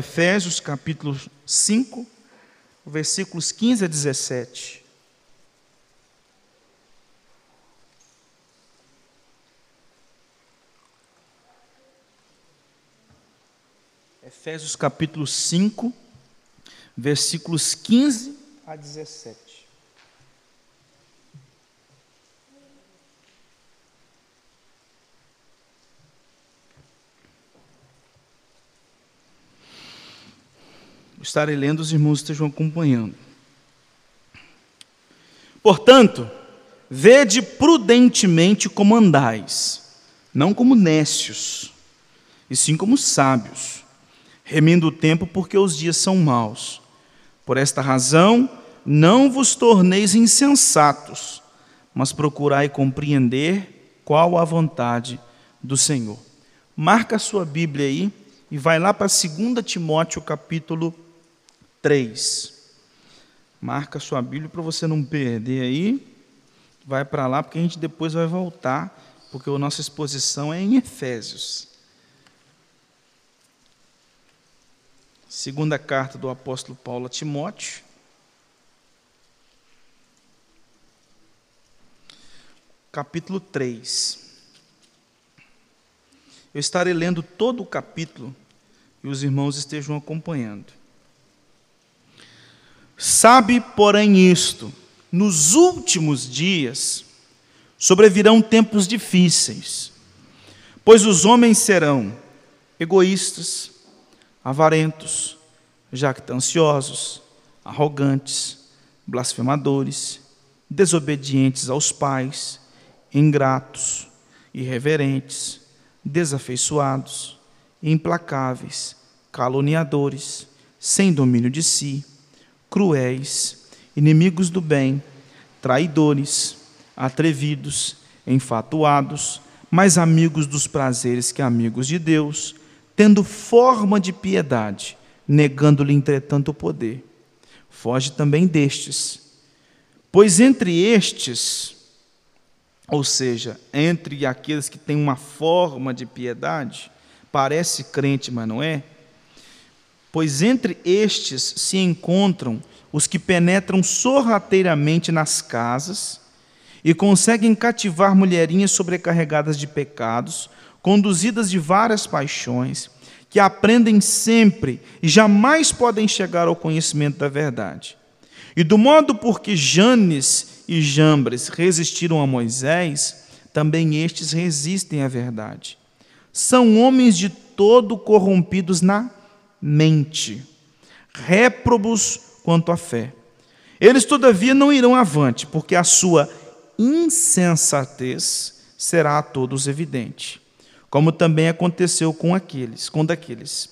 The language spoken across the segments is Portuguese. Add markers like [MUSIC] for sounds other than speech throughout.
Efésios capítulo 5, versículos 15 a 17. Efésios capítulo 5, versículos 15 a 17. Estarei lendo, os irmãos estejam acompanhando. Portanto, vede prudentemente como andais, não como nécios, e sim como sábios, remindo o tempo porque os dias são maus. Por esta razão, não vos torneis insensatos, mas procurai compreender qual a vontade do Senhor. Marca a sua Bíblia aí e vai lá para 2 Timóteo capítulo 3. Marca sua Bíblia para você não perder aí. Vai para lá, porque a gente depois vai voltar, porque a nossa exposição é em Efésios. Segunda carta do apóstolo Paulo a Timóteo. Capítulo 3. Eu estarei lendo todo o capítulo e os irmãos estejam acompanhando. Sabe, porém, isto: nos últimos dias sobrevirão tempos difíceis, pois os homens serão egoístas, avarentos, jactanciosos, arrogantes, blasfemadores, desobedientes aos pais, ingratos, irreverentes, desafeiçoados, implacáveis, caluniadores, sem domínio de si cruéis, inimigos do bem, traidores, atrevidos, enfatuados, mais amigos dos prazeres que amigos de Deus, tendo forma de piedade, negando-lhe, entretanto, o poder. Foge também destes. Pois entre estes, ou seja, entre aqueles que têm uma forma de piedade, parece crente, mas não é, Pois entre estes se encontram os que penetram sorrateiramente nas casas e conseguem cativar mulherinhas sobrecarregadas de pecados, conduzidas de várias paixões, que aprendem sempre e jamais podem chegar ao conhecimento da verdade. E do modo por que Janes e Jambres resistiram a Moisés, também estes resistem à verdade. São homens de todo corrompidos na mente, réprobos quanto à fé. Eles, todavia, não irão avante, porque a sua insensatez será a todos evidente, como também aconteceu com aqueles, com daqueles.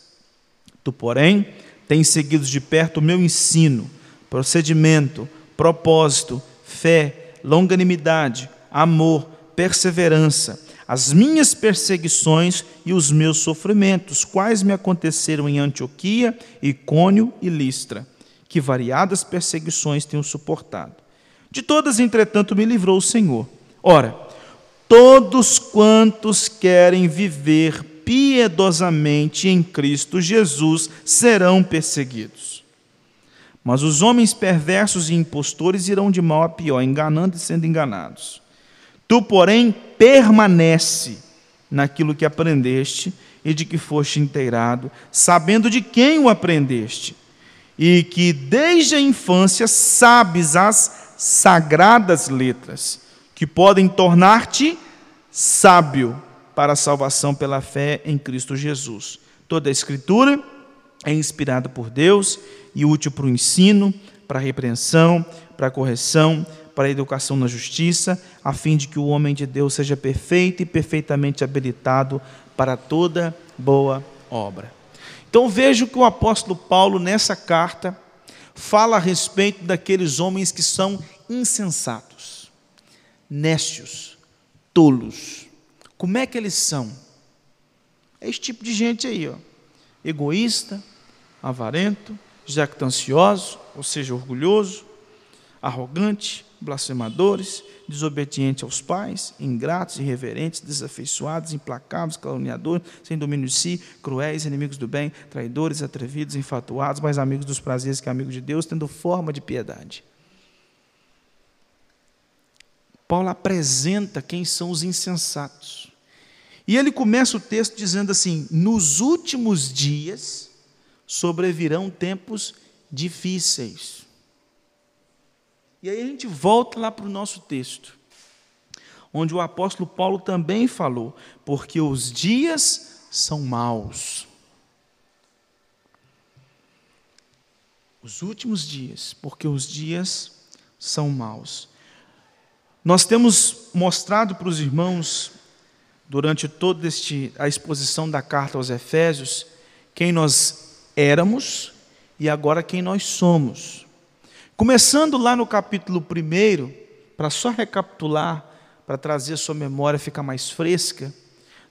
Tu, porém, tens seguido de perto o meu ensino, procedimento, propósito, fé, longanimidade, amor, perseverança, as minhas perseguições e os meus sofrimentos, quais me aconteceram em Antioquia, Icônio e Listra, que variadas perseguições tenho suportado. De todas, entretanto, me livrou o Senhor. Ora, todos quantos querem viver piedosamente em Cristo Jesus serão perseguidos. Mas os homens perversos e impostores irão de mal a pior, enganando e sendo enganados. Tu, porém, permanece naquilo que aprendeste e de que foste inteirado, sabendo de quem o aprendeste, e que desde a infância sabes as sagradas letras, que podem tornar-te sábio para a salvação pela fé em Cristo Jesus. Toda a Escritura é inspirada por Deus e útil para o ensino, para a repreensão, para a correção, para a educação na justiça, a fim de que o homem de Deus seja perfeito e perfeitamente habilitado para toda boa obra. Então vejo que o apóstolo Paulo, nessa carta, fala a respeito daqueles homens que são insensatos, nécios, tolos. Como é que eles são? É esse tipo de gente aí, ó. egoísta, avarento, jactancioso, ou seja, orgulhoso, arrogante, blasfemadores, desobedientes aos pais, ingratos, irreverentes, desafeiçoados, implacáveis, caluniadores, sem domínio de si, cruéis, inimigos do bem, traidores, atrevidos, infatuados, mais amigos dos prazeres que amigos de Deus, tendo forma de piedade. Paulo apresenta quem são os insensatos. E ele começa o texto dizendo assim: Nos últimos dias sobrevirão tempos difíceis. E aí a gente volta lá para o nosso texto, onde o apóstolo Paulo também falou, porque os dias são maus. Os últimos dias, porque os dias são maus. Nós temos mostrado para os irmãos, durante toda este, a exposição da carta aos Efésios, quem nós éramos e agora quem nós somos. Começando lá no capítulo 1, para só recapitular, para trazer a sua memória ficar mais fresca,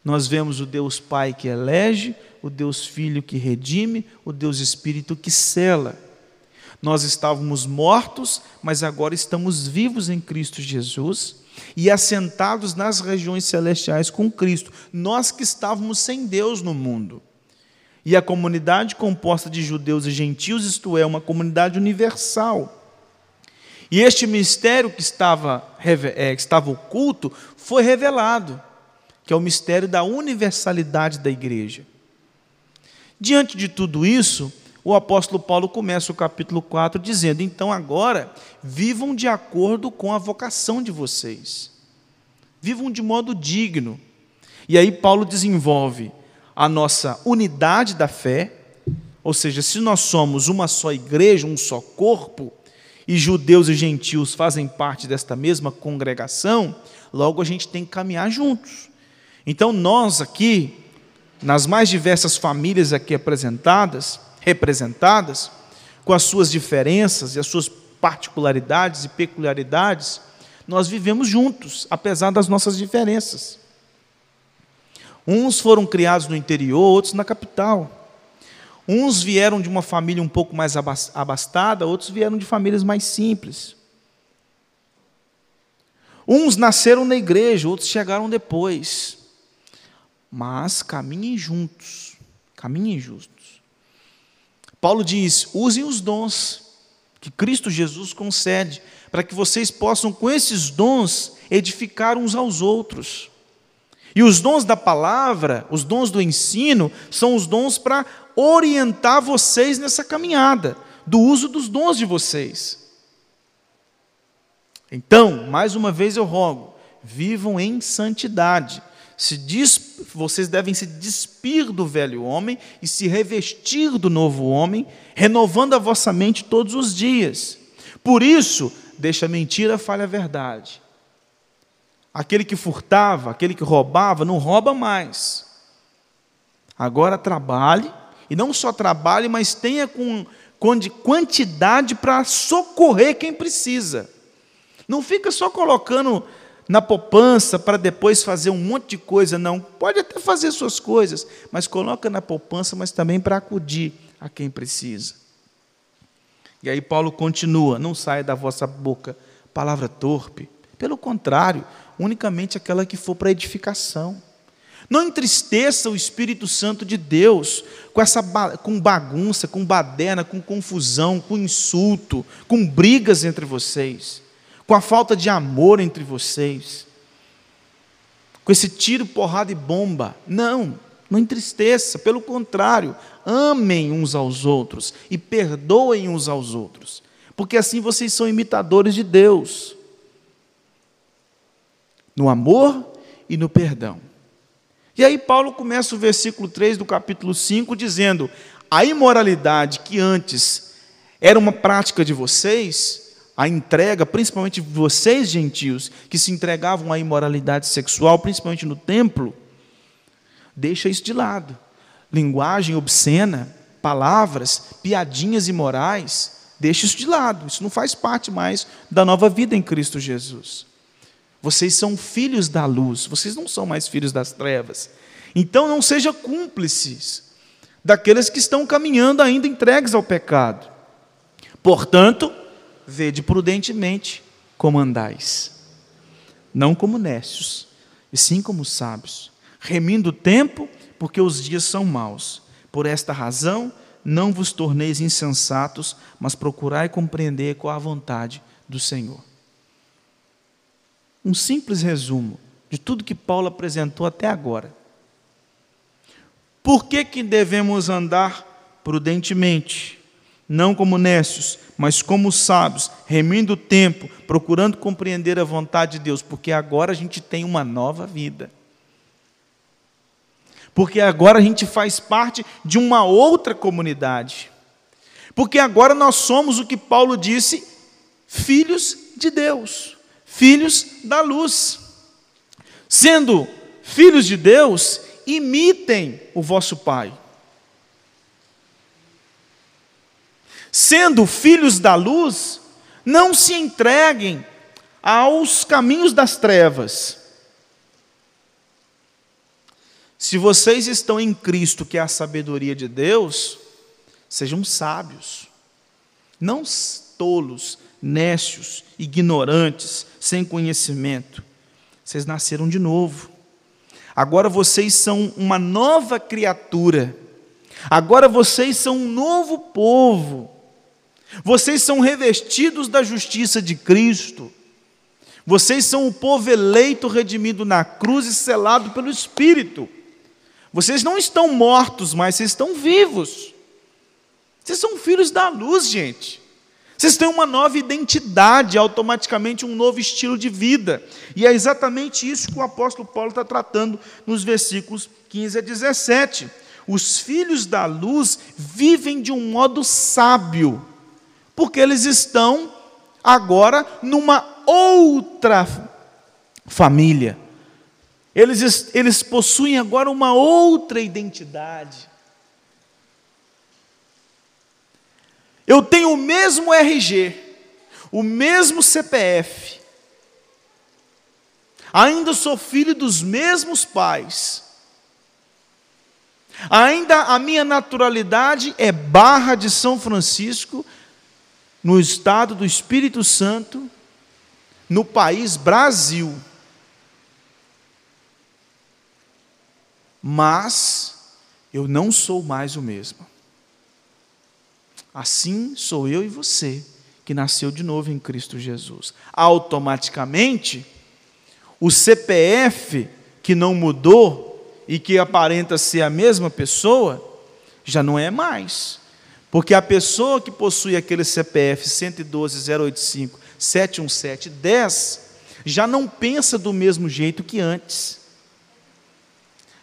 nós vemos o Deus Pai que elege, o Deus Filho que redime, o Deus Espírito que cela. Nós estávamos mortos, mas agora estamos vivos em Cristo Jesus e assentados nas regiões celestiais com Cristo. Nós que estávamos sem Deus no mundo. E a comunidade composta de judeus e gentios, isto é, uma comunidade universal. E este mistério que estava, é, que estava oculto foi revelado, que é o mistério da universalidade da igreja. Diante de tudo isso, o apóstolo Paulo começa o capítulo 4 dizendo: Então agora, vivam de acordo com a vocação de vocês, vivam de modo digno. E aí, Paulo desenvolve a nossa unidade da fé, ou seja, se nós somos uma só igreja, um só corpo, e judeus e gentios fazem parte desta mesma congregação, logo a gente tem que caminhar juntos. Então nós aqui, nas mais diversas famílias aqui apresentadas, representadas, com as suas diferenças e as suas particularidades e peculiaridades, nós vivemos juntos, apesar das nossas diferenças. Uns foram criados no interior, outros na capital. Uns vieram de uma família um pouco mais abastada, outros vieram de famílias mais simples. Uns nasceram na igreja, outros chegaram depois. Mas caminhem juntos, caminhem juntos. Paulo diz: usem os dons que Cristo Jesus concede, para que vocês possam, com esses dons, edificar uns aos outros. E os dons da palavra, os dons do ensino, são os dons para orientar vocês nessa caminhada, do uso dos dons de vocês. Então, mais uma vez eu rogo, vivam em santidade. Diz, vocês devem se despir do velho homem e se revestir do novo homem, renovando a vossa mente todos os dias. Por isso, deixa a mentira, fale a verdade. Aquele que furtava, aquele que roubava, não rouba mais. Agora trabalhe e não só trabalhe, mas tenha com, com de quantidade para socorrer quem precisa. Não fica só colocando na poupança para depois fazer um monte de coisa, não. Pode até fazer suas coisas, mas coloca na poupança, mas também para acudir a quem precisa. E aí Paulo continua: não saia da vossa boca palavra torpe. Pelo contrário, unicamente aquela que for para edificação não entristeça o Espírito Santo de Deus com essa com bagunça, com baderna, com confusão, com insulto, com brigas entre vocês, com a falta de amor entre vocês, com esse tiro, porrada e bomba. Não, não entristeça, pelo contrário, amem uns aos outros e perdoem uns aos outros, porque assim vocês são imitadores de Deus. No amor e no perdão. E aí Paulo começa o versículo 3 do capítulo 5 dizendo: A imoralidade que antes era uma prática de vocês, a entrega, principalmente vocês gentios, que se entregavam à imoralidade sexual, principalmente no templo, deixa isso de lado. Linguagem obscena, palavras, piadinhas imorais, deixa isso de lado. Isso não faz parte mais da nova vida em Cristo Jesus. Vocês são filhos da luz, vocês não são mais filhos das trevas. Então não seja cúmplices daqueles que estão caminhando ainda entregues ao pecado. Portanto, vede prudentemente como andais, não como nécios, e sim como sábios, remindo o tempo, porque os dias são maus. Por esta razão, não vos torneis insensatos, mas procurai compreender qual a vontade do Senhor. Um simples resumo de tudo que Paulo apresentou até agora. Por que, que devemos andar prudentemente, não como nécios, mas como sábios, remindo o tempo, procurando compreender a vontade de Deus, porque agora a gente tem uma nova vida. Porque agora a gente faz parte de uma outra comunidade. Porque agora nós somos o que Paulo disse, filhos de Deus, filhos da luz. Sendo filhos de Deus, imitem o vosso Pai. Sendo filhos da luz, não se entreguem aos caminhos das trevas. Se vocês estão em Cristo, que é a sabedoria de Deus, sejam sábios, não tolos, nécios, ignorantes, sem conhecimento. Vocês nasceram de novo. Agora vocês são uma nova criatura. Agora vocês são um novo povo. Vocês são revestidos da justiça de Cristo. Vocês são o povo eleito, redimido na cruz e selado pelo Espírito. Vocês não estão mortos, mas vocês estão vivos. Vocês são filhos da luz, gente. Vocês têm uma nova identidade, automaticamente um novo estilo de vida. E é exatamente isso que o apóstolo Paulo está tratando nos versículos 15 a 17. Os filhos da luz vivem de um modo sábio porque eles estão agora numa outra família. Eles, eles possuem agora uma outra identidade. Eu tenho o mesmo RG, o mesmo CPF, ainda sou filho dos mesmos pais, ainda a minha naturalidade é Barra de São Francisco no estado do Espírito Santo, no país Brasil. Mas eu não sou mais o mesmo. Assim sou eu e você, que nasceu de novo em Cristo Jesus. Automaticamente, o CPF que não mudou e que aparenta ser a mesma pessoa, já não é mais. Porque a pessoa que possui aquele CPF 112 085 717 10 já não pensa do mesmo jeito que antes.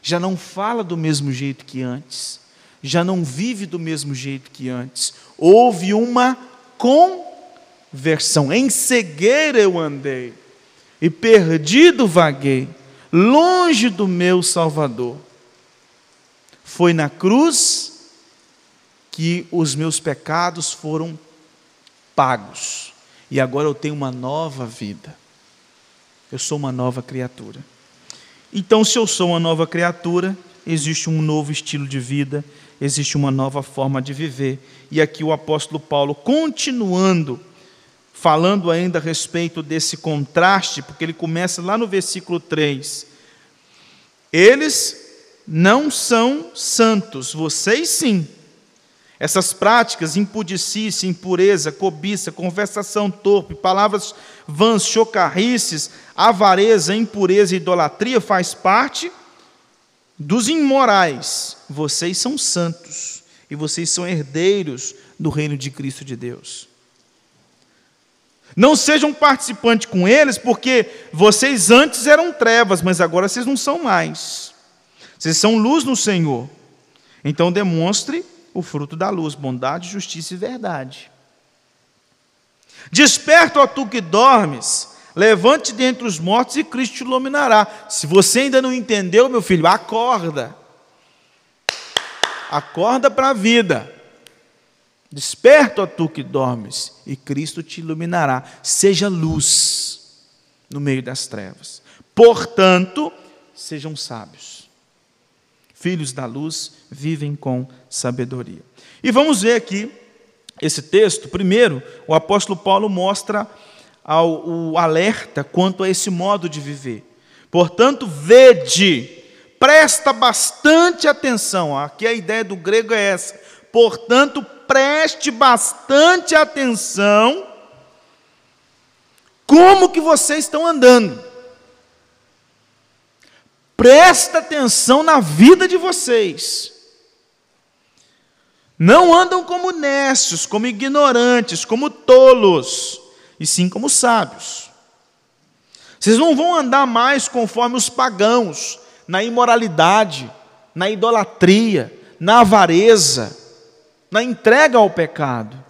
Já não fala do mesmo jeito que antes. Já não vive do mesmo jeito que antes. Houve uma conversão. Em cegueira eu andei e perdido vaguei, longe do meu Salvador. Foi na cruz que os meus pecados foram pagos e agora eu tenho uma nova vida. Eu sou uma nova criatura. Então, se eu sou uma nova criatura, existe um novo estilo de vida, existe uma nova forma de viver. E aqui o apóstolo Paulo, continuando, falando ainda a respeito desse contraste, porque ele começa lá no versículo 3. Eles não são santos, vocês sim. Essas práticas, impudicícia, impureza, cobiça, conversação torpe, palavras vãs, chocarrices, avareza, impureza e idolatria faz parte dos imorais. Vocês são santos e vocês são herdeiros do reino de Cristo de Deus. Não sejam participantes com eles, porque vocês antes eram trevas, mas agora vocês não são mais. Vocês são luz no Senhor. Então demonstre o fruto da luz, bondade, justiça e verdade. Desperta, ó tu que dormes, levante dentre os mortos e Cristo te iluminará. Se você ainda não entendeu, meu filho, acorda. Acorda para a vida. Desperta, ó tu que dormes, e Cristo te iluminará. Seja luz no meio das trevas. Portanto, sejam sábios filhos da luz vivem com sabedoria. E vamos ver aqui esse texto. Primeiro, o apóstolo Paulo mostra ao, o alerta quanto a esse modo de viver. Portanto, vede, presta bastante atenção. Aqui a ideia do grego é essa. Portanto, preste bastante atenção como que vocês estão andando. Presta atenção na vida de vocês. Não andam como necios, como ignorantes, como tolos, e sim como sábios. Vocês não vão andar mais conforme os pagãos, na imoralidade, na idolatria, na avareza, na entrega ao pecado.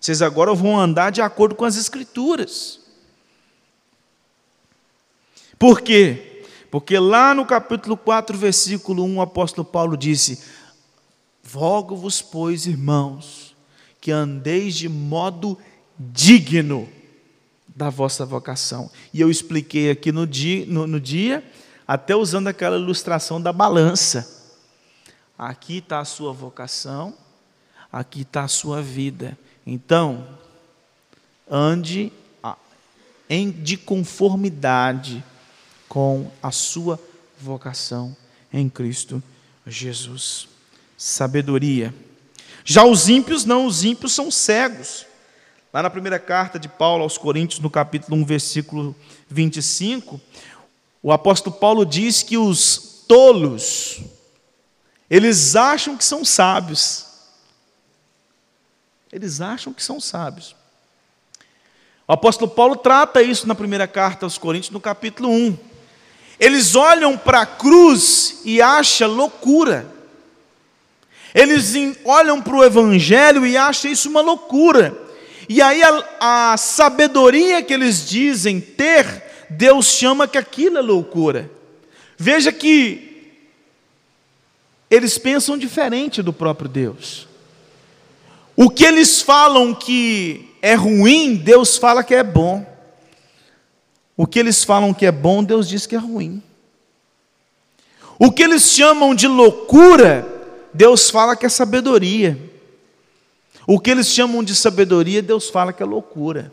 Vocês agora vão andar de acordo com as Escrituras. Por quê? Porque lá no capítulo 4, versículo 1, o apóstolo Paulo disse: Rogo-vos, pois, irmãos, que andeis de modo digno da vossa vocação. E eu expliquei aqui no dia, no, no dia até usando aquela ilustração da balança. Aqui está a sua vocação, aqui está a sua vida. Então, ande em, de conformidade com a sua vocação em Cristo Jesus. Sabedoria. Já os ímpios não, os ímpios são cegos. Lá na primeira carta de Paulo aos Coríntios, no capítulo 1, versículo 25, o apóstolo Paulo diz que os tolos, eles acham que são sábios. Eles acham que são sábios. O apóstolo Paulo trata isso na primeira carta aos Coríntios, no capítulo 1. Eles olham para a cruz e acham loucura. Eles olham para o Evangelho e acham isso uma loucura. E aí a, a sabedoria que eles dizem ter, Deus chama que aquilo é loucura. Veja que eles pensam diferente do próprio Deus. O que eles falam que é ruim, Deus fala que é bom. O que eles falam que é bom, Deus diz que é ruim. O que eles chamam de loucura, Deus fala que é sabedoria. O que eles chamam de sabedoria, Deus fala que é loucura.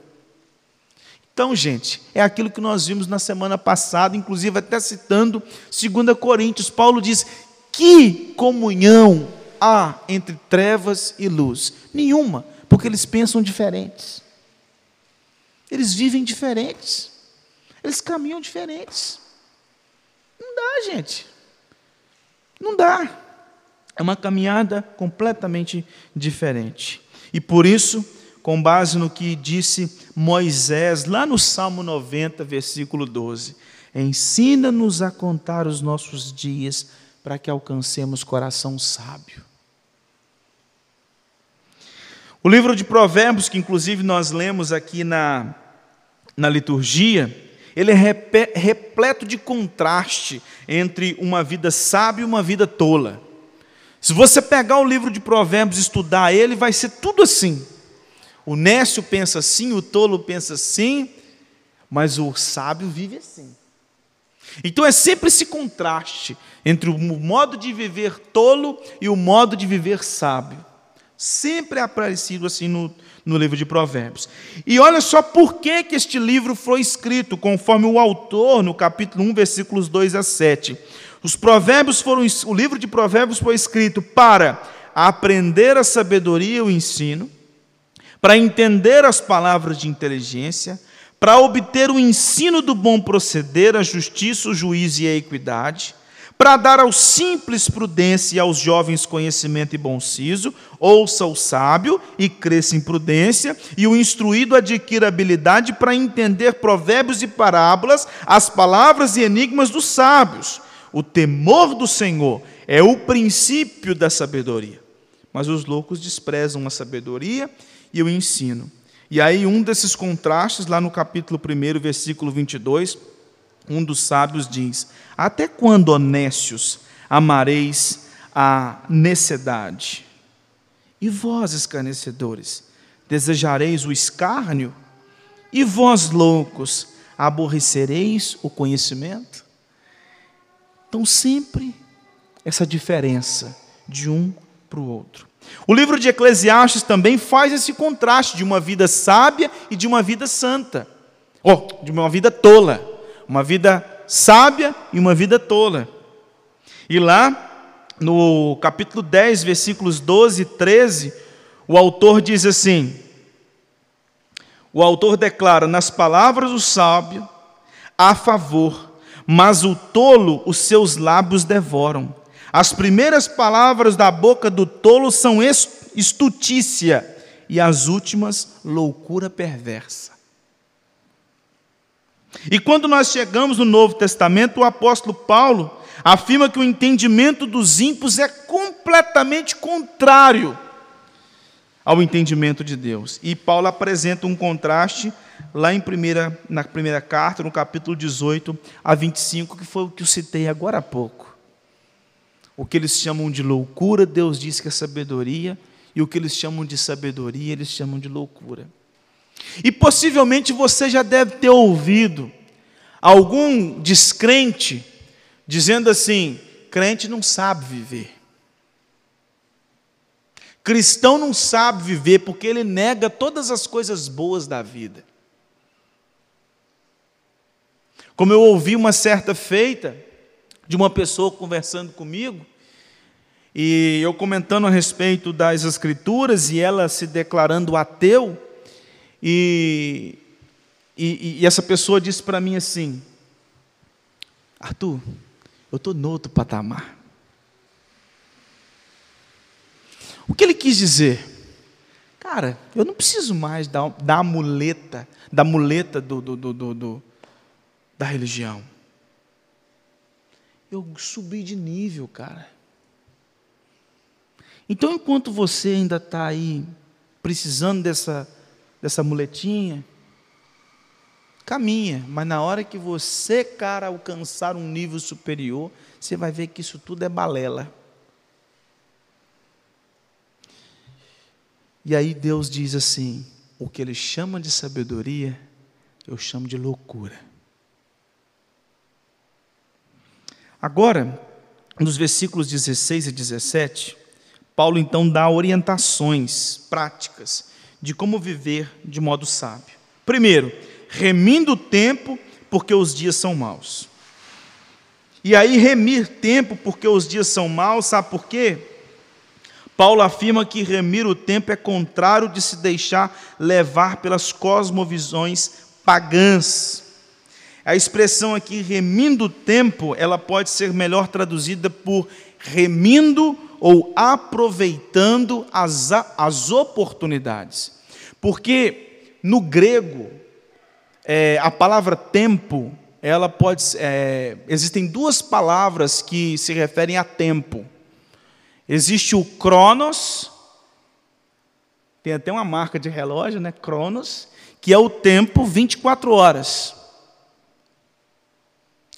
Então, gente, é aquilo que nós vimos na semana passada, inclusive até citando 2 Coríntios, Paulo diz: que comunhão há entre trevas e luz? Nenhuma, porque eles pensam diferentes. Eles vivem diferentes. Eles caminham diferentes. Não dá, gente. Não dá. É uma caminhada completamente diferente. E por isso, com base no que disse Moisés, lá no Salmo 90, versículo 12: Ensina-nos a contar os nossos dias para que alcancemos coração sábio. O livro de Provérbios, que inclusive nós lemos aqui na, na liturgia, ele é repleto de contraste entre uma vida sábia e uma vida tola. Se você pegar o livro de Provérbios e estudar ele, vai ser tudo assim. O nécio pensa assim, o tolo pensa assim, mas o sábio vive assim. Então é sempre esse contraste entre o modo de viver tolo e o modo de viver sábio. Sempre é aparecido assim no, no livro de Provérbios. E olha só por que, que este livro foi escrito, conforme o autor, no capítulo 1, versículos 2 a 7. Os provérbios foram, o livro de Provérbios foi escrito para aprender a sabedoria e o ensino, para entender as palavras de inteligência, para obter o ensino do bom proceder, a justiça, o juízo e a equidade, para dar aos simples prudência e aos jovens conhecimento e bom siso, ouça o sábio e cresça em prudência, e o instruído adquira habilidade para entender provérbios e parábolas, as palavras e enigmas dos sábios. O temor do Senhor é o princípio da sabedoria, mas os loucos desprezam a sabedoria e o ensino. E aí, um desses contrastes, lá no capítulo 1, versículo 22, um dos sábios diz: Até quando, honestos, amareis a necessidade? E vós, escarnecedores, desejareis o escárnio? E vós, loucos, aborrecereis o conhecimento? Então, sempre essa diferença de um para o outro. O livro de Eclesiastes também faz esse contraste de uma vida sábia e de uma vida santa. Ou de uma vida tola, uma vida sábia e uma vida tola. E lá, no capítulo 10, versículos 12 e 13, o autor diz assim: o autor declara: nas palavras do sábio, há favor, mas o tolo os seus lábios devoram. As primeiras palavras da boca do tolo são estutícia, e as últimas, loucura perversa. E quando nós chegamos no Novo Testamento, o apóstolo Paulo afirma que o entendimento dos ímpios é completamente contrário ao entendimento de Deus. E Paulo apresenta um contraste lá em primeira, na primeira carta, no capítulo 18 a 25, que foi o que eu citei agora há pouco. O que eles chamam de loucura, Deus diz que é sabedoria, e o que eles chamam de sabedoria, eles chamam de loucura. E possivelmente você já deve ter ouvido algum descrente dizendo assim: crente não sabe viver. Cristão não sabe viver porque ele nega todas as coisas boas da vida. Como eu ouvi uma certa feita de uma pessoa conversando comigo, e eu comentando a respeito das Escrituras e ela se declarando ateu, e, e, e essa pessoa disse para mim assim: Arthur, eu estou no outro patamar. O que ele quis dizer? Cara, eu não preciso mais da, da muleta, da muleta do, do, do, do, da religião. Eu subi de nível, cara. Então, enquanto você ainda está aí precisando dessa, dessa muletinha, caminha, mas na hora que você, cara, alcançar um nível superior, você vai ver que isso tudo é balela. E aí Deus diz assim: o que ele chama de sabedoria, eu chamo de loucura. Agora, nos versículos 16 e 17, Paulo então dá orientações práticas de como viver de modo sábio. Primeiro, remindo o tempo, porque os dias são maus. E aí, remir tempo, porque os dias são maus, sabe por quê? Paulo afirma que remir o tempo é contrário de se deixar levar pelas cosmovisões pagãs. A expressão aqui, remindo o tempo, ela pode ser melhor traduzida por remindo ou aproveitando as, as oportunidades. Porque no grego, é, a palavra tempo, ela pode. É, existem duas palavras que se referem a tempo. Existe o Cronos, tem até uma marca de relógio, né? Cronos, que é o tempo 24 horas,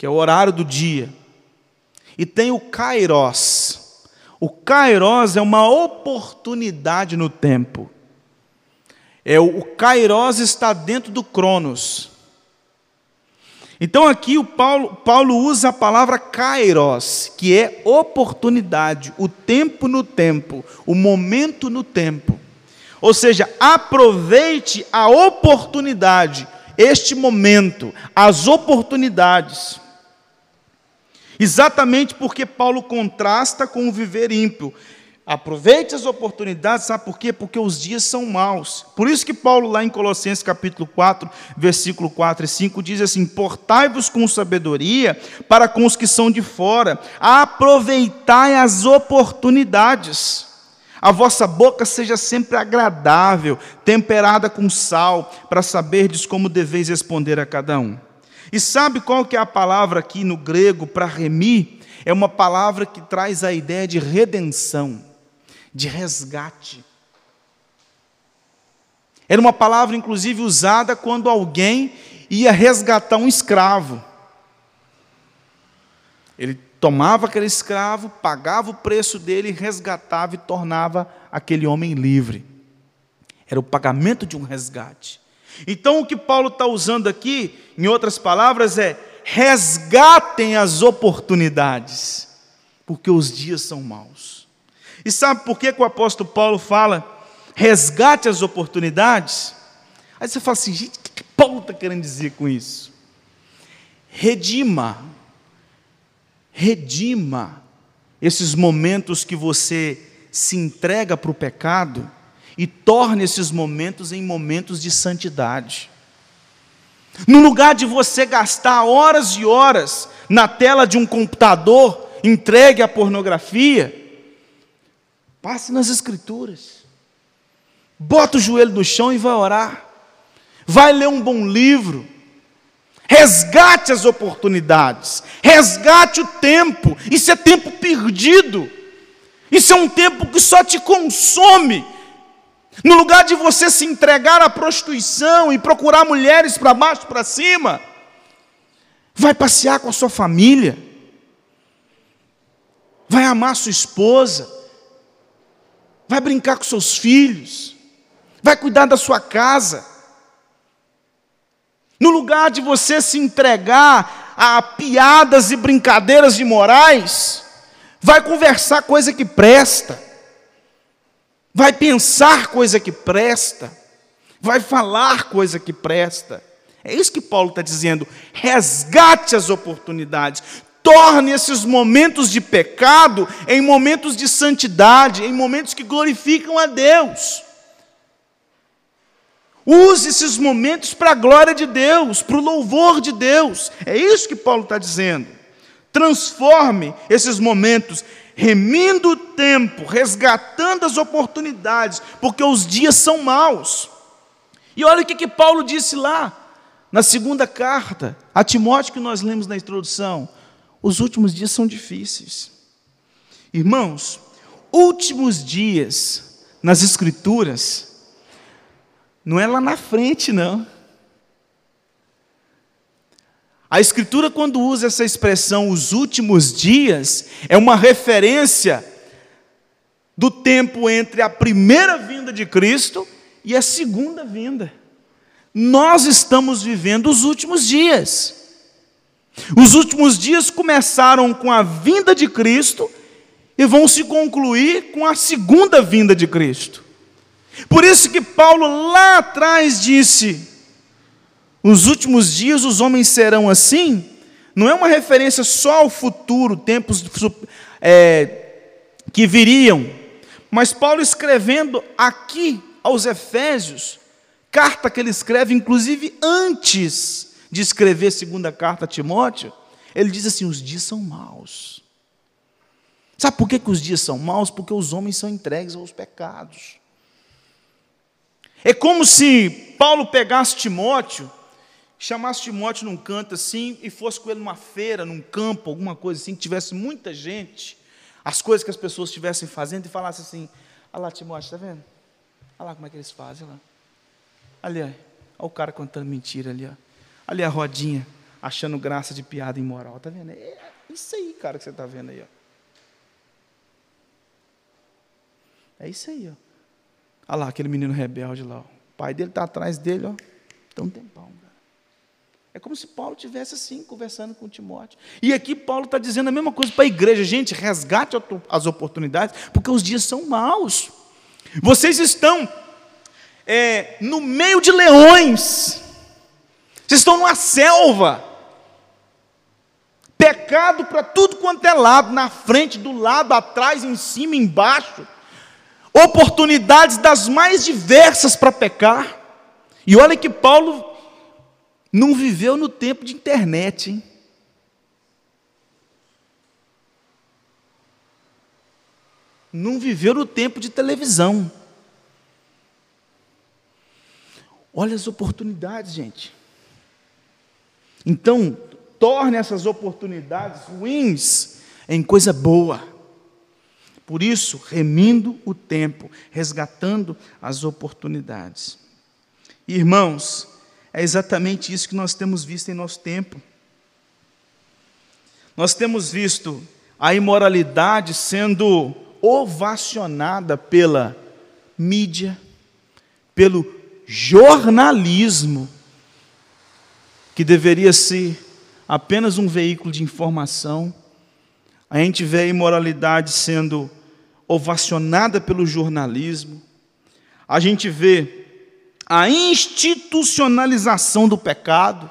que é o horário do dia. E tem o Kairos. O Kairos é uma oportunidade no tempo. É o, Kairos está dentro do Cronos. Então aqui o Paulo, Paulo usa a palavra kairos, que é oportunidade, o tempo no tempo, o momento no tempo. Ou seja, aproveite a oportunidade, este momento, as oportunidades. Exatamente porque Paulo contrasta com o viver ímpio. Aproveite as oportunidades, sabe por quê? Porque os dias são maus. Por isso que Paulo, lá em Colossenses capítulo 4, versículo 4 e 5, diz assim: Portai-vos com sabedoria para com os que são de fora, aproveitai as oportunidades. A vossa boca seja sempre agradável, temperada com sal, para saberdes como deveis responder a cada um. E sabe qual que é a palavra aqui no grego para remir? É uma palavra que traz a ideia de redenção de resgate. Era uma palavra, inclusive, usada quando alguém ia resgatar um escravo. Ele tomava aquele escravo, pagava o preço dele, resgatava e tornava aquele homem livre. Era o pagamento de um resgate. Então, o que Paulo está usando aqui, em outras palavras, é resgatem as oportunidades, porque os dias são maus. E sabe por que, que o apóstolo Paulo fala resgate as oportunidades? Aí você fala assim, gente, o que Paulo está querendo dizer com isso? Redima, redima esses momentos que você se entrega para o pecado e torne esses momentos em momentos de santidade. No lugar de você gastar horas e horas na tela de um computador entregue à pornografia, passe nas Escrituras. Bota o joelho no chão e vai orar. Vai ler um bom livro. Resgate as oportunidades. Resgate o tempo. Isso é tempo perdido. Isso é um tempo que só te consome no lugar de você se entregar à prostituição e procurar mulheres para baixo, para cima, vai passear com a sua família, vai amar sua esposa, vai brincar com seus filhos, vai cuidar da sua casa. No lugar de você se entregar a piadas e brincadeiras imorais, vai conversar coisa que presta vai pensar coisa que presta, vai falar coisa que presta. É isso que Paulo está dizendo. Resgate as oportunidades, torne esses momentos de pecado em momentos de santidade, em momentos que glorificam a Deus. Use esses momentos para a glória de Deus, para o louvor de Deus. É isso que Paulo está dizendo. Transforme esses momentos remindo o tempo, resgatando as oportunidades, porque os dias são maus. E olha o que, que Paulo disse lá, na segunda carta, a Timóteo, que nós lemos na introdução: os últimos dias são difíceis. Irmãos, últimos dias nas Escrituras, não é lá na frente, não. A Escritura, quando usa essa expressão, os últimos dias, é uma referência do tempo entre a primeira vinda de Cristo e a segunda vinda. Nós estamos vivendo os últimos dias. Os últimos dias começaram com a vinda de Cristo e vão se concluir com a segunda vinda de Cristo. Por isso que Paulo lá atrás disse: os últimos dias os homens serão assim, não é uma referência só ao futuro, tempos é, que viriam, mas Paulo escrevendo aqui aos Efésios, carta que ele escreve, inclusive antes de escrever a segunda carta a Timóteo, ele diz assim: os dias são maus. Sabe por que, que os dias são maus? Porque os homens são entregues aos pecados. É como se Paulo pegasse Timóteo chamasse Timóteo num canto assim e fosse com ele numa feira, num campo, alguma coisa assim, que tivesse muita gente, as coisas que as pessoas estivessem fazendo e falasse assim: Olha lá, Timóteo, está vendo? Olha lá como é que eles fazem. Olha lá. Ali, olha, olha o cara contando mentira ali. Ó. Ali a rodinha, achando graça de piada imoral. Está vendo? É isso aí, cara, que você está vendo aí. Ó. É isso aí. Ó. Olha lá, aquele menino rebelde lá. Ó. O pai dele está atrás dele, ó. Um tempão. É como se Paulo tivesse assim, conversando com Timóteo. E aqui Paulo está dizendo a mesma coisa para a igreja. Gente, resgate as oportunidades, porque os dias são maus. Vocês estão é, no meio de leões. Vocês estão numa selva. Pecado para tudo quanto é lado, na frente, do lado, atrás, em cima, embaixo. Oportunidades das mais diversas para pecar. E olha que Paulo não viveu no tempo de internet, hein? Não viveu no tempo de televisão. Olha as oportunidades, gente. Então, torne essas oportunidades ruins em coisa boa. Por isso, remindo o tempo, resgatando as oportunidades. Irmãos, é exatamente isso que nós temos visto em nosso tempo. Nós temos visto a imoralidade sendo ovacionada pela mídia, pelo jornalismo, que deveria ser apenas um veículo de informação. A gente vê a imoralidade sendo ovacionada pelo jornalismo. A gente vê a institucionalização do pecado,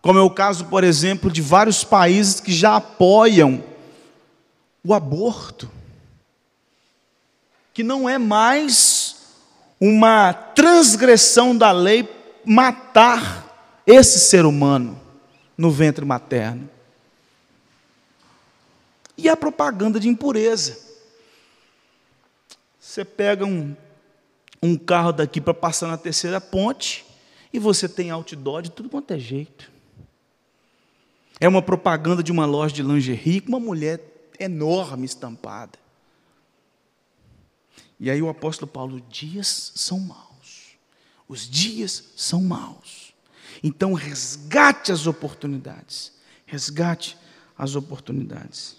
como é o caso, por exemplo, de vários países que já apoiam o aborto, que não é mais uma transgressão da lei matar esse ser humano no ventre materno. E a propaganda de impureza. Você pega um, um carro daqui para passar na terceira ponte e você tem outdoor de tudo quanto é jeito. É uma propaganda de uma loja de lingerie com uma mulher enorme estampada. E aí o apóstolo Paulo, dias são maus. Os dias são maus. Então resgate as oportunidades. Resgate as oportunidades.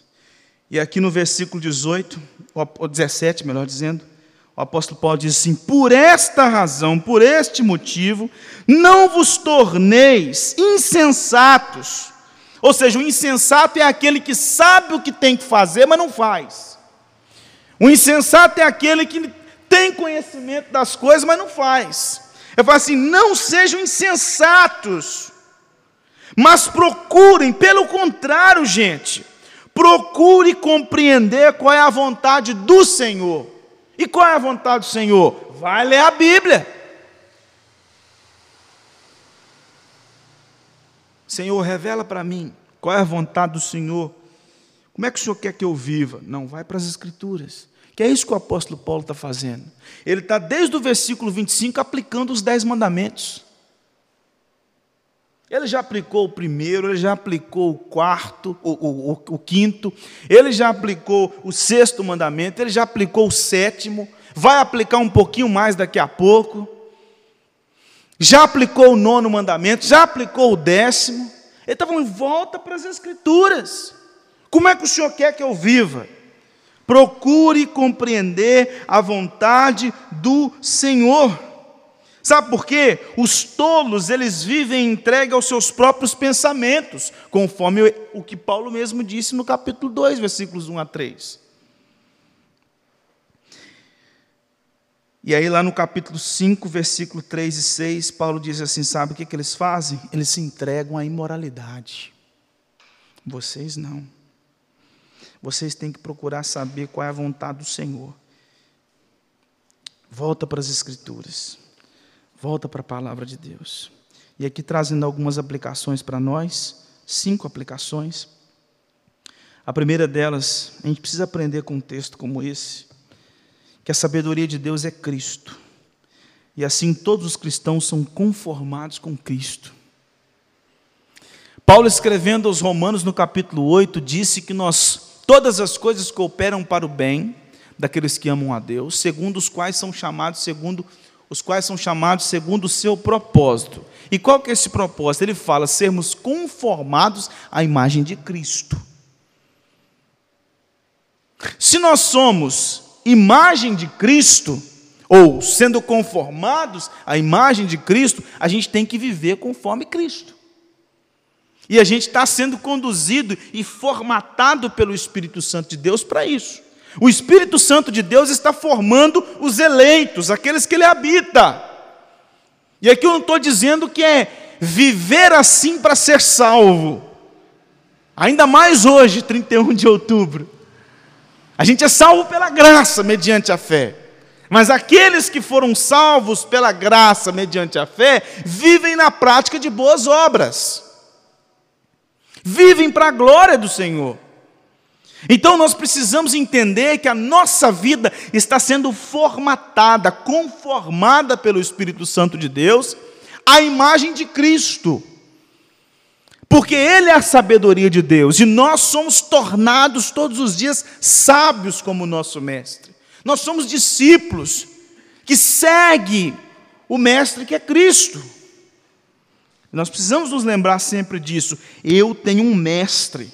E aqui no versículo 18, ou 17, melhor dizendo, o apóstolo Paulo diz assim: Por esta razão, por este motivo, não vos torneis insensatos ou seja, o insensato é aquele que sabe o que tem que fazer, mas não faz. O insensato é aquele que tem conhecimento das coisas, mas não faz. Eu falo assim: não sejam insensatos, mas procurem, pelo contrário, gente, procure compreender qual é a vontade do Senhor. E qual é a vontade do Senhor? Vai ler a Bíblia. Senhor, revela para mim qual é a vontade do Senhor. Como é que o Senhor quer que eu viva? Não, vai para as Escrituras. Que é isso que o apóstolo Paulo está fazendo. Ele está desde o versículo 25 aplicando os dez mandamentos. Ele já aplicou o primeiro, ele já aplicou o quarto, o, o, o, o, quinto, ele já aplicou o sexto mandamento, ele já aplicou o sétimo, vai aplicar um pouquinho mais daqui a pouco já aplicou o nono mandamento, já aplicou o décimo. Ele está falando, volta para as Escrituras. Como é que o Senhor quer que eu viva? Procure compreender a vontade do Senhor. Sabe por quê? Os tolos, eles vivem entregue aos seus próprios pensamentos, conforme o que Paulo mesmo disse no capítulo 2, versículos 1 a 3. E aí, lá no capítulo 5, versículo 3 e 6, Paulo diz assim: sabe o que, que eles fazem? Eles se entregam à imoralidade. Vocês não. Vocês têm que procurar saber qual é a vontade do Senhor. Volta para as Escrituras. Volta para a palavra de Deus. E aqui trazendo algumas aplicações para nós, cinco aplicações. A primeira delas, a gente precisa aprender com um texto como esse que a sabedoria de Deus é Cristo. E assim todos os cristãos são conformados com Cristo. Paulo, escrevendo aos Romanos no capítulo 8, disse que nós, todas as coisas cooperam para o bem daqueles que amam a Deus, segundo os quais são chamados, segundo os quais são chamados segundo o seu propósito. E qual que é esse propósito? Ele fala sermos conformados à imagem de Cristo. Se nós somos imagem de Cristo, ou sendo conformados à imagem de Cristo, a gente tem que viver conforme Cristo. E a gente está sendo conduzido e formatado pelo Espírito Santo de Deus para isso. O Espírito Santo de Deus está formando os eleitos, aqueles que ele habita. E aqui eu não estou dizendo que é viver assim para ser salvo. Ainda mais hoje, 31 de outubro. A gente é salvo pela graça, mediante a fé. Mas aqueles que foram salvos pela graça, mediante a fé, vivem na prática de boas obras. Vivem para a glória do Senhor. Então nós precisamos entender que a nossa vida está sendo formatada, conformada pelo Espírito Santo de Deus, à imagem de Cristo porque Ele é a sabedoria de Deus e nós somos tornados todos os dias sábios como nosso Mestre. Nós somos discípulos que seguem o Mestre que é Cristo. Nós precisamos nos lembrar sempre disso. Eu tenho um Mestre,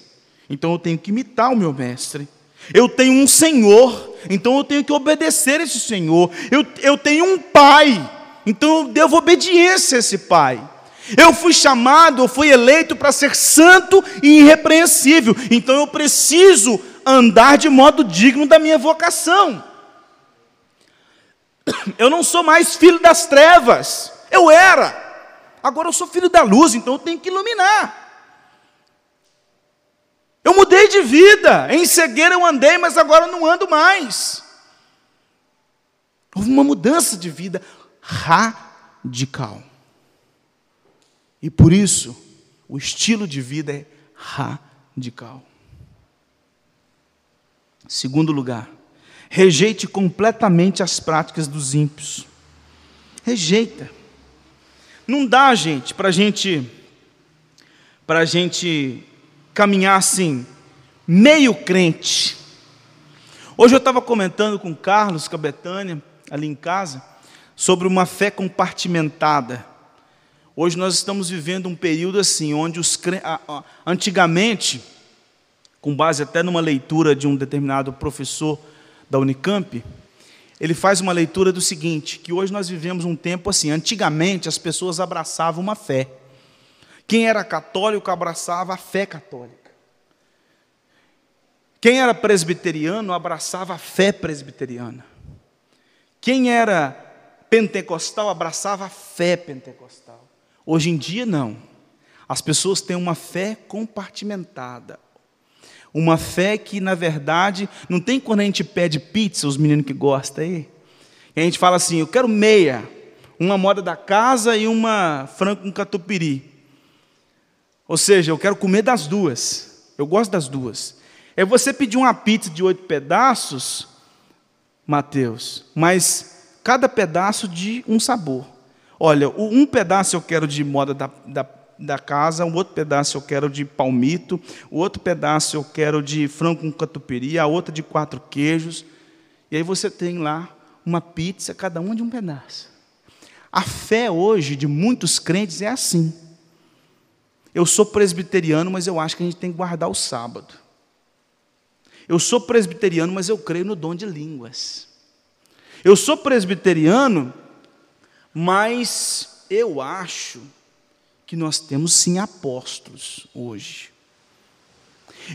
então eu tenho que imitar o meu Mestre. Eu tenho um Senhor, então eu tenho que obedecer esse Senhor. Eu, eu tenho um Pai, então eu devo obediência a esse Pai. Eu fui chamado, eu fui eleito para ser santo e irrepreensível. Então eu preciso andar de modo digno da minha vocação. [COUGHS] Eu não sou mais filho das trevas. Eu era. Agora eu sou filho da luz, então eu tenho que iluminar. Eu mudei de vida. Em cegueira eu andei, mas agora eu não ando mais. Houve uma mudança de vida radical. E por isso, o estilo de vida é radical. Segundo lugar, rejeite completamente as práticas dos ímpios. Rejeita. Não dá, gente, para gente, a gente caminhar assim, meio crente. Hoje eu estava comentando com Carlos, com a Betânia, ali em casa, sobre uma fé compartimentada. Hoje nós estamos vivendo um período assim, onde os antigamente, com base até numa leitura de um determinado professor da Unicamp, ele faz uma leitura do seguinte, que hoje nós vivemos um tempo assim, antigamente as pessoas abraçavam uma fé. Quem era católico abraçava a fé católica. Quem era presbiteriano abraçava a fé presbiteriana. Quem era pentecostal abraçava a fé pentecostal. Hoje em dia, não. As pessoas têm uma fé compartimentada. Uma fé que, na verdade, não tem quando a gente pede pizza, os meninos que gostam aí. E a gente fala assim: eu quero meia, uma moda da casa e uma frango com catupiry. Ou seja, eu quero comer das duas. Eu gosto das duas. É você pedir uma pizza de oito pedaços, Mateus, mas cada pedaço de um sabor. Olha, um pedaço eu quero de moda da, da, da casa, o outro pedaço eu quero de palmito, o outro pedaço eu quero de frango com catupiry, a outra de quatro queijos. E aí você tem lá uma pizza, cada um de um pedaço. A fé hoje de muitos crentes é assim. Eu sou presbiteriano, mas eu acho que a gente tem que guardar o sábado. Eu sou presbiteriano, mas eu creio no dom de línguas. Eu sou presbiteriano, mas eu acho que nós temos sim apóstolos hoje.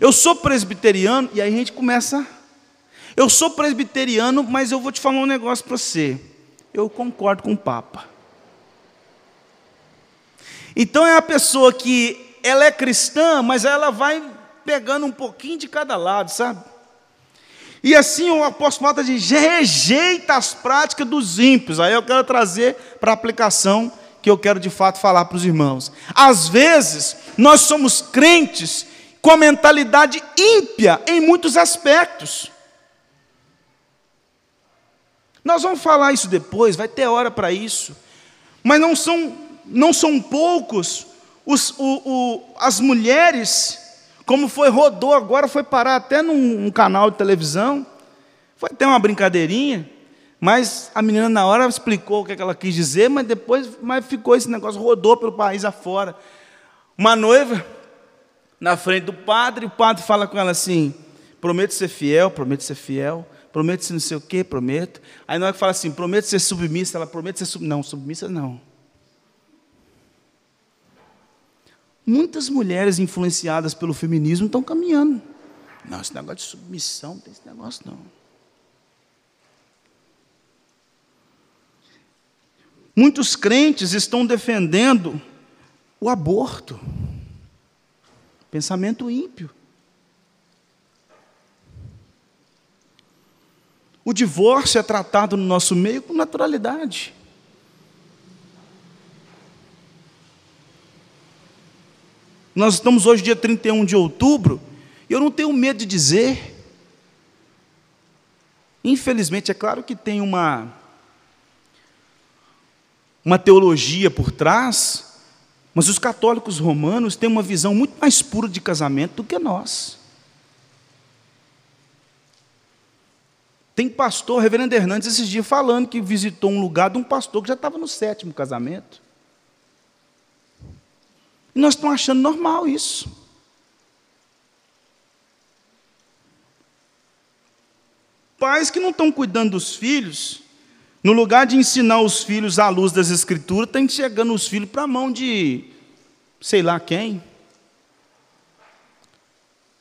Eu sou presbiteriano, e aí a gente começa. Eu sou presbiteriano, mas eu vou te falar um negócio para você. Eu concordo com o Papa. Então é a pessoa que ela é cristã, mas ela vai pegando um pouquinho de cada lado, sabe? E assim o apóstolo Paulo diz: rejeita as práticas dos ímpios. Aí eu quero trazer para a aplicação que eu quero de fato falar para os irmãos. Às vezes, nós somos crentes com a mentalidade ímpia em muitos aspectos. Nós vamos falar isso depois, vai ter hora para isso. Mas não são, não são poucos os, o, o, as mulheres, como foi, rodou agora, foi parar até num, num canal de televisão. Foi até uma brincadeirinha. Mas a menina na hora explicou o que, é que ela quis dizer, mas depois mas ficou esse negócio, rodou pelo país afora. Uma noiva na frente do padre, o padre fala com ela assim: prometo ser fiel, prometo ser fiel, prometo ser não sei o quê, prometo. Aí na hora que fala assim, prometo ser submissa, ela promete ser submissa. Não, submissa não. Muitas mulheres influenciadas pelo feminismo estão caminhando. Não, esse negócio de submissão, não tem esse negócio não. Muitos crentes estão defendendo o aborto. Pensamento ímpio. O divórcio é tratado no nosso meio com naturalidade. Nós estamos hoje, dia 31 de outubro, e eu não tenho medo de dizer. Infelizmente, é claro que tem uma uma teologia por trás, mas os católicos romanos têm uma visão muito mais pura de casamento do que nós. Tem pastor, reverendo Hernandes, esses dias falando que visitou um lugar de um pastor que já estava no sétimo casamento. E nós estamos achando normal isso. Pais que não estão cuidando dos filhos, no lugar de ensinar os filhos à luz das Escrituras, está enxergando os filhos para a mão de sei lá quem.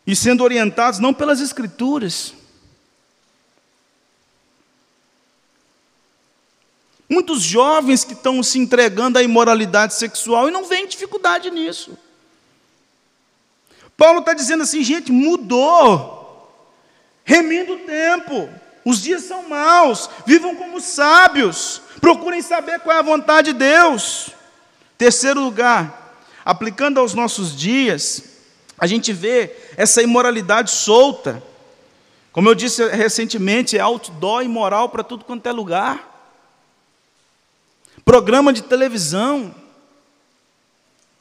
E sendo orientados não pelas Escrituras. Muitos jovens que estão se entregando à imoralidade sexual e não veem dificuldade nisso. Paulo está dizendo assim, gente, mudou. Remindo o tempo. Os dias são maus. Vivam como sábios. Procurem saber qual é a vontade de Deus. Terceiro lugar, aplicando aos nossos dias, a gente vê essa imoralidade solta. Como eu disse recentemente, é outdoor imoral para tudo quanto é lugar. Programa de televisão,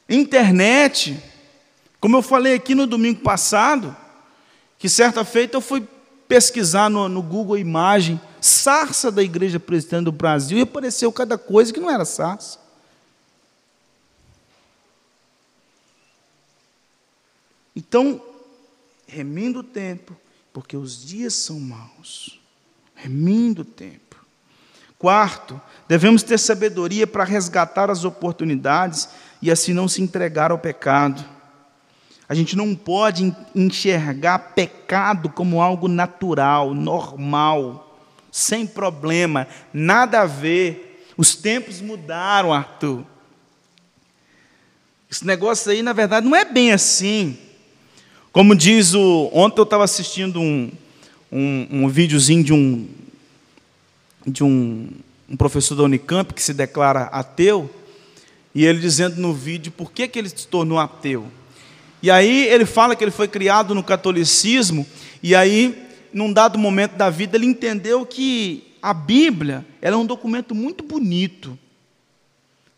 internet. Como eu falei aqui no domingo passado, que certa feita eu fui pesquisar no, no Google Imagem, sarça da Igreja Presbiteriana do Brasil, e apareceu cada coisa que não era sarça. Então, remindo o tempo, porque os dias são maus. Remindo o tempo. Quarto, devemos ter sabedoria para resgatar as oportunidades e assim não se entregar ao pecado. A gente não pode enxergar pecado como algo natural, normal, sem problema, nada a ver. Os tempos mudaram, Arthur. Esse negócio aí, na verdade, não é bem assim. Como diz o. Ontem eu estava assistindo um, um, um videozinho de um, de um, um professor da Unicamp que se declara ateu, e ele dizendo no vídeo por que, que ele se tornou ateu. E aí ele fala que ele foi criado no catolicismo, e aí, num dado momento da vida, ele entendeu que a Bíblia é um documento muito bonito.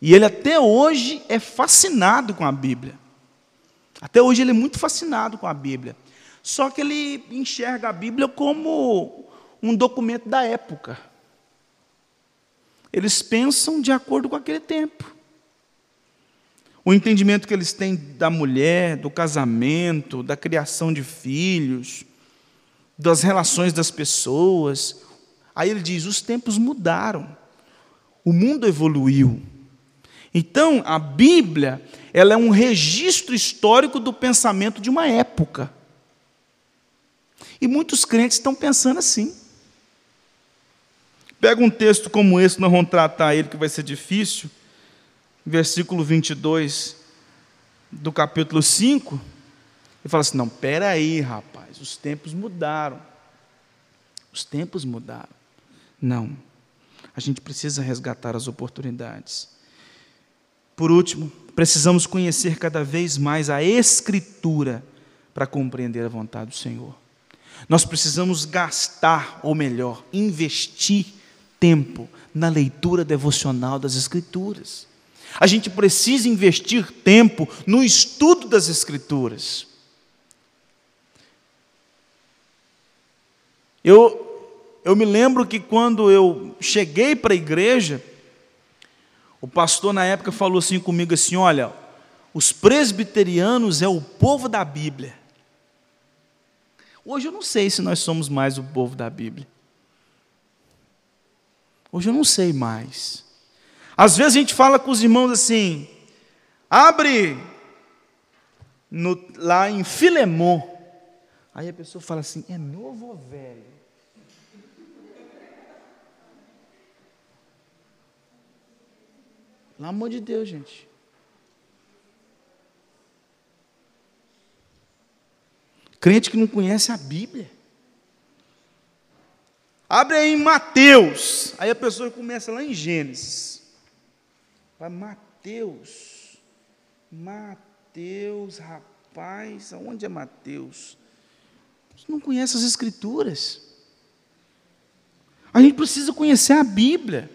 E ele até hoje é fascinado com a Bíblia. Até hoje ele é muito fascinado com a Bíblia. Só que ele enxerga a Bíblia como um documento da época. Eles pensam de acordo com aquele tempo. O entendimento que eles têm da mulher, do casamento, da criação de filhos, das relações das pessoas. Aí ele diz: os tempos mudaram, o mundo evoluiu. Então, a Bíblia, ela é um registro histórico do pensamento de uma época. E muitos crentes estão pensando assim. Pega um texto como esse, nós vamos tratar ele, que vai ser difícil, versículo 22 do capítulo 5, e fala assim: não, aí, rapaz, os tempos mudaram. Os tempos mudaram. Não, a gente precisa resgatar as oportunidades. Por último, precisamos conhecer cada vez mais a Escritura para compreender a vontade do Senhor. Nós precisamos gastar, ou melhor, investir tempo na leitura devocional das Escrituras. A gente precisa investir tempo no estudo das Escrituras. Eu, eu me lembro que quando eu cheguei para a igreja, o pastor na época falou assim comigo assim: olha, os presbiterianos é o povo da Bíblia. Hoje eu não sei se nós somos mais o povo da Bíblia. Hoje eu não sei mais. Às vezes a gente fala com os irmãos assim: abre no, lá em Filemon. Aí a pessoa fala assim: é novo ou velho? Pelo amor de Deus, gente. Crente que não conhece a Bíblia. Abre aí em Mateus. Aí a pessoa começa lá em Gênesis. Vai Mateus. Mateus, rapaz, aonde é Mateus? Você não conhece as Escrituras. A gente precisa conhecer a Bíblia.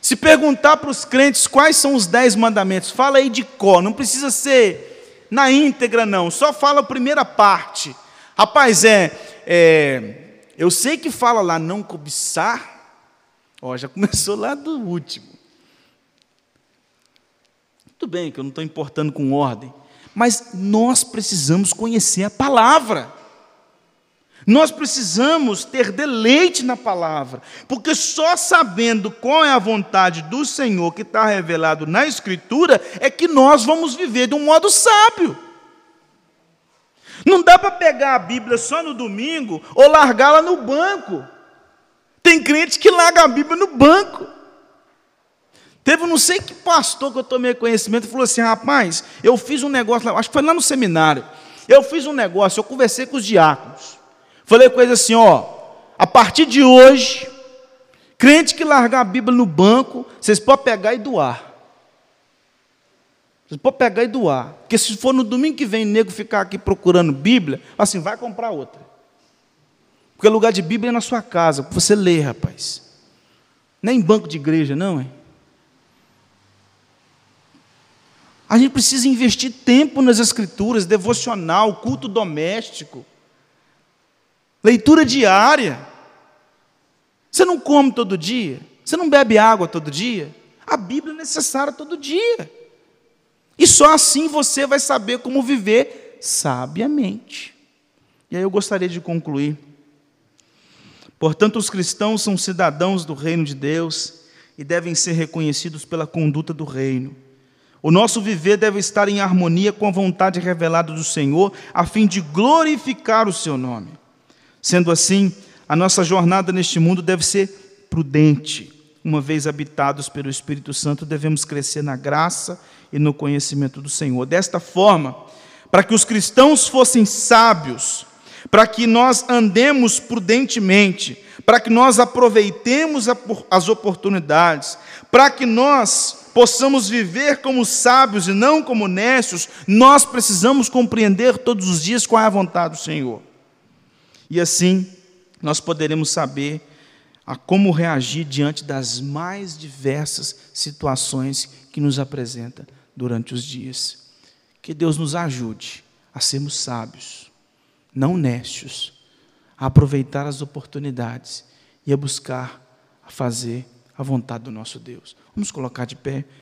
Se perguntar para os crentes quais são os dez mandamentos, fala aí de cor, não precisa ser na íntegra, não, só fala a primeira parte. Rapaz, é, é eu sei que fala lá não cobiçar, ó, já [LAUGHS] começou lá do último. Tudo bem que eu não estou importando com ordem, mas nós precisamos conhecer a palavra. Nós precisamos ter deleite na palavra, porque só sabendo qual é a vontade do Senhor que está revelado na Escritura é que nós vamos viver de um modo sábio. Não dá para pegar a Bíblia só no domingo ou largá-la no banco. Tem crente que larga a Bíblia no banco. Teve não sei que pastor que eu tomei conhecimento e falou assim: rapaz, eu fiz um negócio, acho que foi lá no seminário. Eu fiz um negócio, eu conversei com os diáconos. Falei eles assim: ó, a partir de hoje, crente que largar a Bíblia no banco, vocês podem pegar e doar. Vocês podem pegar e doar. Porque se for no domingo que vem, nego ficar aqui procurando Bíblia, assim, vai comprar outra. Porque lugar de Bíblia é na sua casa, você lê, rapaz. Nem em banco de igreja, não, é? A gente precisa investir tempo nas escrituras, devocional, culto doméstico, leitura diária. Você não come todo dia? Você não bebe água todo dia? A Bíblia é necessária todo dia. E só assim você vai saber como viver sabiamente. E aí eu gostaria de concluir. Portanto, os cristãos são cidadãos do reino de Deus e devem ser reconhecidos pela conduta do reino. O nosso viver deve estar em harmonia com a vontade revelada do Senhor, a fim de glorificar o seu nome. Sendo assim, a nossa jornada neste mundo deve ser prudente. Uma vez habitados pelo Espírito Santo, devemos crescer na graça e no conhecimento do Senhor. Desta forma, para que os cristãos fossem sábios, para que nós andemos prudentemente, para que nós aproveitemos as oportunidades, para que nós possamos viver como sábios e não como nécios, nós precisamos compreender todos os dias qual é a vontade do Senhor. E assim, nós poderemos saber a como reagir diante das mais diversas situações que nos apresenta durante os dias. Que Deus nos ajude a sermos sábios, não nécios, a aproveitar as oportunidades e a buscar a fazer a vontade do nosso Deus. Vamos colocar de pé.